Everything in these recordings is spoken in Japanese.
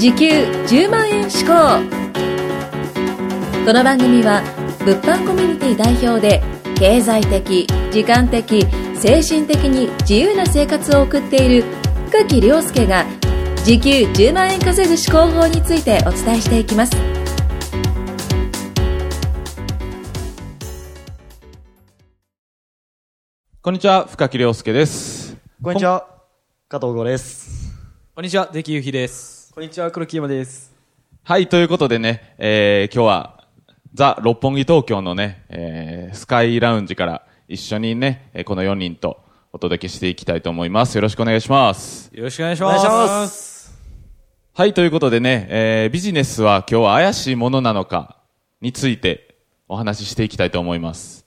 時給10万円志向この番組は物販コミュニティ代表で経済的時間的精神的に自由な生活を送っている深木亮介が時給10万円稼ぐ思考法についてお伝えしていきますこんにちは、深木亮介です。こんにちは、加藤剛です。こんにちは、関ゆひです。こんにちは、黒木山です。はい、ということでね、えー、今日は、ザ・六本木東京のね、えー、スカイラウンジから一緒にね、えーこの4人とお届けしていきたいと思います。よろしくお願いします。よろしくお願いしお願います。します。はい、ということでね、えー、ビジネスは今日は怪しいものなのかについてお話ししていきたいと思います。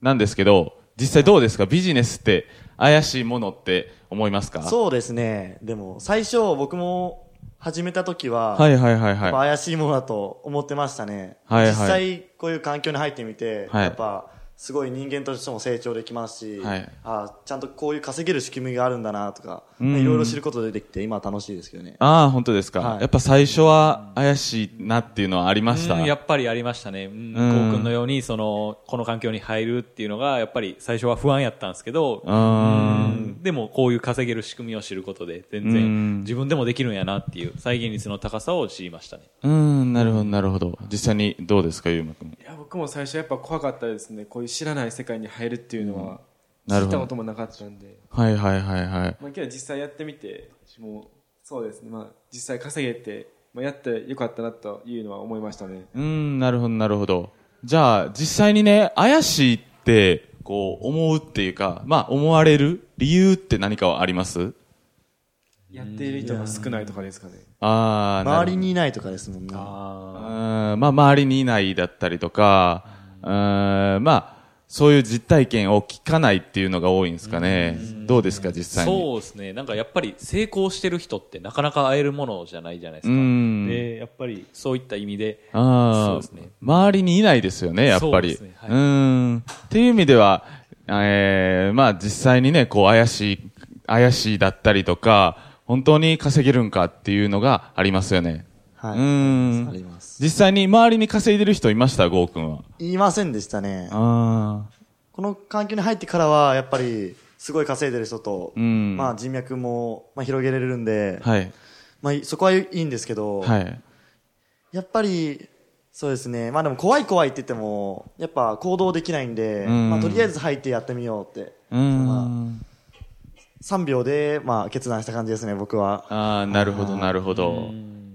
なんですけど、実際どうですか？ビジネスって怪しいものって思いますか？そうですね。でも、最初僕も始めた時は、はいはいはいはい。怪しいものだと思ってましたね。はいはい実際、こういう環境に入ってみて、はいやっぱ、すごい人間としても成長できますし、はいあちゃんとこういう稼げる仕組みがあるんだなとか、うんいろいろ知ることでできて、今は楽しいですけどね。ああ、本当ですか、はいやっぱ最初は怪しいなっていうのはありました。うんやっぱりありましたね。うん、こうくんのように、その、この環境に入るっていうのが、やっぱり最初は不安やったんですけど、うーんうんでもこういう稼げる仕組みを知ることで、全うん然自分でもできるんやなっていう再現率の高さを知りましたね。うーん、なるほど、なるほど。実際にどうですか、ゆうまくん。僕も最初やっぱ怖かったですね。こういう知らない世界に入るっていうのは、なるほど聞いたこともなかったんで。はいはいはいはい。まあ、けど実際やってみて、もう、そうですね。まあ、実際稼げて、まあ、やってよかったなというのは思いましたね。うーん、なるほど、なるほど。じゃあ、実際にね、怪しいって、こう、思うっていうか、まあ、思われる理由って何かはあります？やっている人が少ないとかですかね。ああ、周りにいないとかですもんね。うーんまあ、周りにいないだったりとか、うーん、まあ、そういう実体験を聞かないっていうのが多いんですかね。どうですか、実際に？そうですね。なんかやっぱり成功してる人ってなかなか会えるものじゃないじゃないですか。うんで、やっぱりそういった意味で、ああそうですね周りにいないですよね、やっぱそうり。ですねはいうん。っていう意味では、えー、まあ実際にね、こう怪しい、怪しいだったりとか、本当に稼げるんかっていうのがありますよね。はい。うんあります。実際に周りに稼いでる人いました、ゴーくんは。言いませんでしたね。あこの環境に入ってからは、やっぱり、すごい稼いでる人と、うんまあ人脈も、まあ、広げれるんで、あ。はい。まあそこはいいんですけど、はい。やっぱり、そうですね。まあでも怖い怖いって言っても、やっぱ行動できないんで、うんまあとりあえず入ってやってみようって、うん。3秒で、まあ決断した感じですね、僕は。ああ、なるほど、なるほど。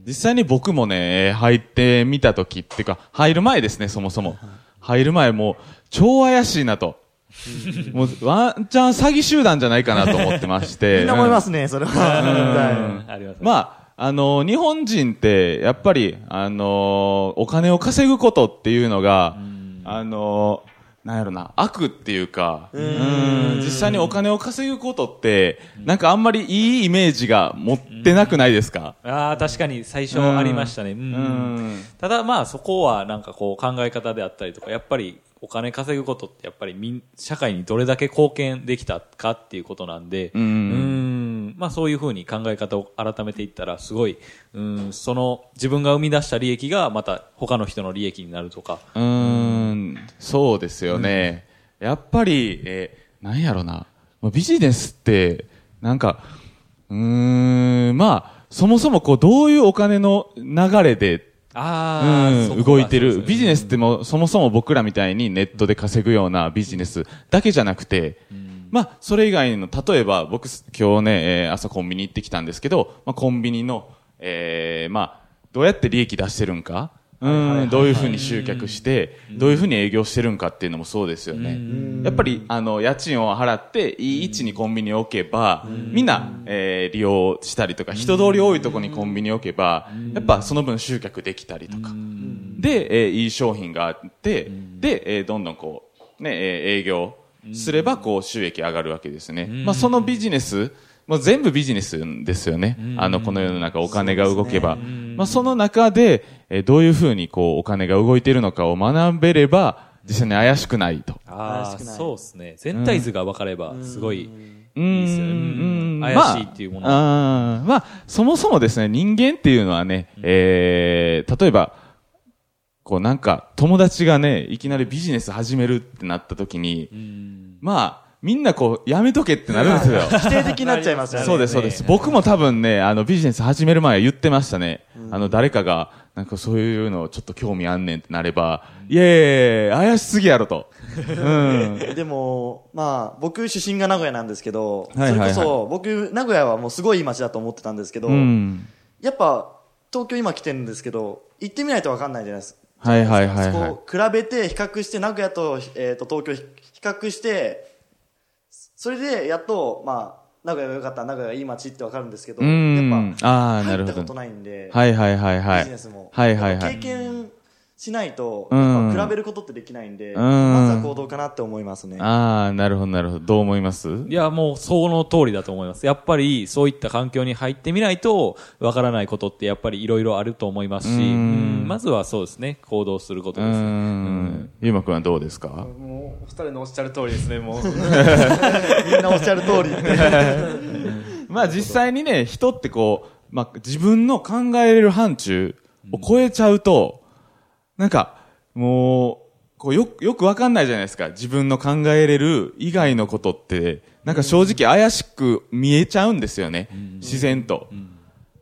実際に僕もね、入ってみたときっていうか、入る前ですね、そもそも。入る前もう、超怪しいなと。もう、ワンチャン詐欺集団じゃないかなと思ってまして。みんな思いますね、それは。はありますね。まあ、あの、日本人って、やっぱり、あの、お金を稼ぐことっていうのが、あの、なんやろな、悪っていうか、うん。実際にお金を稼ぐことって、なんかあんまりいいイメージが持ってなくないですか？ああ、確かに最初ありましたね。うん。うん。ただまあそこはなんかこう考え方であったりとか、やっぱりお金稼ぐことってやっぱりみん社会にどれだけ貢献できたかっていうことなんで、うん。うん。まあそういうふうに考え方を改めていったらすごい、うん、その自分が生み出した利益がまた他の人の利益になるとか、うーん、そうですよね。やっぱり、えーなんやろな。まあビジネスって、なんか、うーん、まあ、そもそもこう、どういうお金の流れで、ああ、うん、動いてる。ビジネスっても、そもそも僕らみたいにネットで稼ぐようなビジネスだけじゃなくて、まあ、それ以外の、例えば僕、今日ね、えー朝コンビニ行ってきたんですけど、まあ、コンビニの、えーまあ、どうやって利益出してるんか、うん、どういうふうに集客して、どういうふうに営業してるんかっていうのもそうですよね。やっぱり、あの、家賃を払って、いい位置にコンビニを置けば、みんな、えー利用したりとか、人通り多いところにコンビニを置けば、やっぱその分集客できたりとか。で、えーいい商品があって、で、えーどんどんこう、ね、えー営業すれば、こう、収益上がるわけですね。まあ、そのビジネス、もう全部ビジネスですよね。あの、この世の中お金が動けば。まあ、その中で、えーどういうふうにこう、お金が動いているのかを学べれば、実際に怪しくないと。ああ、怪しくないそうですね。全体図が分かれば、すごい、うんいいですよね。うん怪しいっていうものは。まあ、まあ、そもそもですね、人間っていうのはね、えー、例えば、こうなんか友達がね、いきなりビジネス始めるってなった時に、まあ、みんなこう、やめとけってなるんですよ。否定的になっちゃいますよね。そうです、そうです。僕も多分ね、あの、ビジネス始める前は言ってましたね。あの、誰かが、なんかそういうのちょっと興味あんねんってなれば、いやいやいや怪しすぎやろと。うん。でも、まあ、僕出身が名古屋なんですけど、それこそ、僕、名古屋はもうすごいいい街だと思ってたんですけど、うん。やっぱ、東京今来てるんですけど、行ってみないとわかんないじゃないですか。はいはいはいはいそこを比べて、比較して、名古屋と、えっ、と、東京比較して、それで、やっと、まあ、名古屋が良かった、名古屋がいい街ってわかるんですけど、うやんっ。ぱ、ああ、なるほど入ったこと。ないんで、はいはいはいはい。ビジネスも。はいはいはい経験しないと、うん比べることってできないんで、んまずは行動かなって思いますね。ああ、なるほどなるほど。どう思います？いや、もう、その通りだと思います。やっぱり、そういった環境に入ってみないと、わからないことってやっぱりいろいろあると思いますし、うんうんまずはそうですね、行動することうです。ん。ゆうまくんはどうですか？もうお二人のおっしゃる通りですねもう みんなおっしゃる通り。まあ実際にね、人ってこう、まあ自分の考えれる範疇を超えちゃうと、なんか、もう、こうよく、よくわかんないじゃないですか。自分の考えれる以外のことって、なんか正直怪しく見えちゃうんですよね。自然と。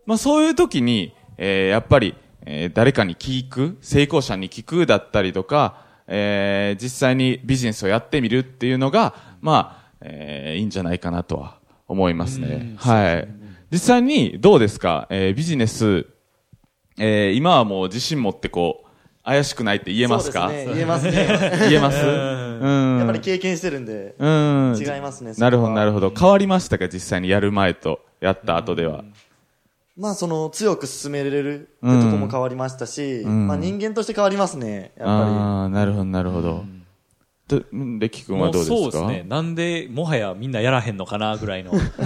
まあそういう時に、えーやっぱり、えー誰かに聞く、成功者に聞くだったりとか、えー実際にビジネスをやってみるっていうのが、まあ、えーいいんじゃないかなとは思いますね。はい。実際にどうですか、えービジネス、えー今はもう自信持ってこう、怪しくないって言えますか？そうですね、言えますね。言えます？うん。やっぱり経験してるんで、うん。違いますね。なるほど、なるほほど。変わりましたか？実際にやる前と、やった後では。ど。まあ、その、強く進めれるってとこも変わりましたし、んまあ、人間として変わりますね、やっぱああ、なるほど、なるほど。とレキ君はどうですか？もうそうですね。なんで、もはやみんなやらへんのかなぐらいの。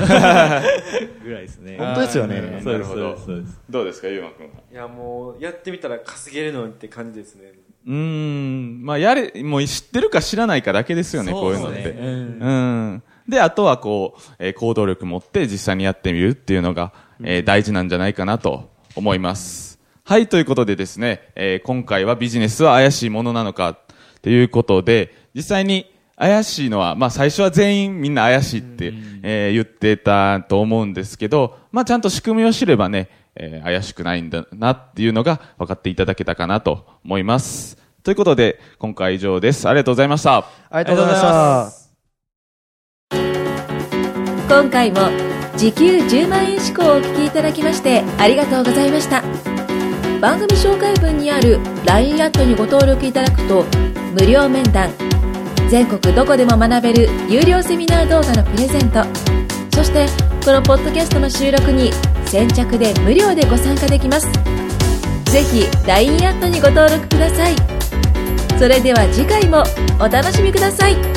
ぐらいですね。本当ですよねそうです、なるほどそうです、そうです。どうですか、ゆうまくんは？いやもうやってみたら稼げるのって感じですねうーん。まあ、やれ、もう知ってるか知らないかだけですよね、こういうのって。うん。で、あとはこう、えー行動力持って実際にやってみるっていうのが、えー大事なんじゃないかなと思います。はい、ということでですね、えー今回はビジネスは怪しいものなのかということで、実際に怪しいのは、まあ最初は全員みんな怪しいって、えー言ってたと思うんですけど、まあちゃんと仕組みを知ればね、えー怪しくないんだなっていうのが分かっていただけたかなと思います。ということで、今回は以上です。ありがとうございました。ありがとうございました。今回も時給10万円志向をお聞きいただきましてありがとうございました番組紹介文にある LINE アットにご登録いただくと無料面談全国どこでも学べる有料セミナー動画のプレゼントそしてこのポッドキャストの収録に先着で無料でご参加できます。ぜひ LINE アットにご登録ください。それでは次回もお楽しみください。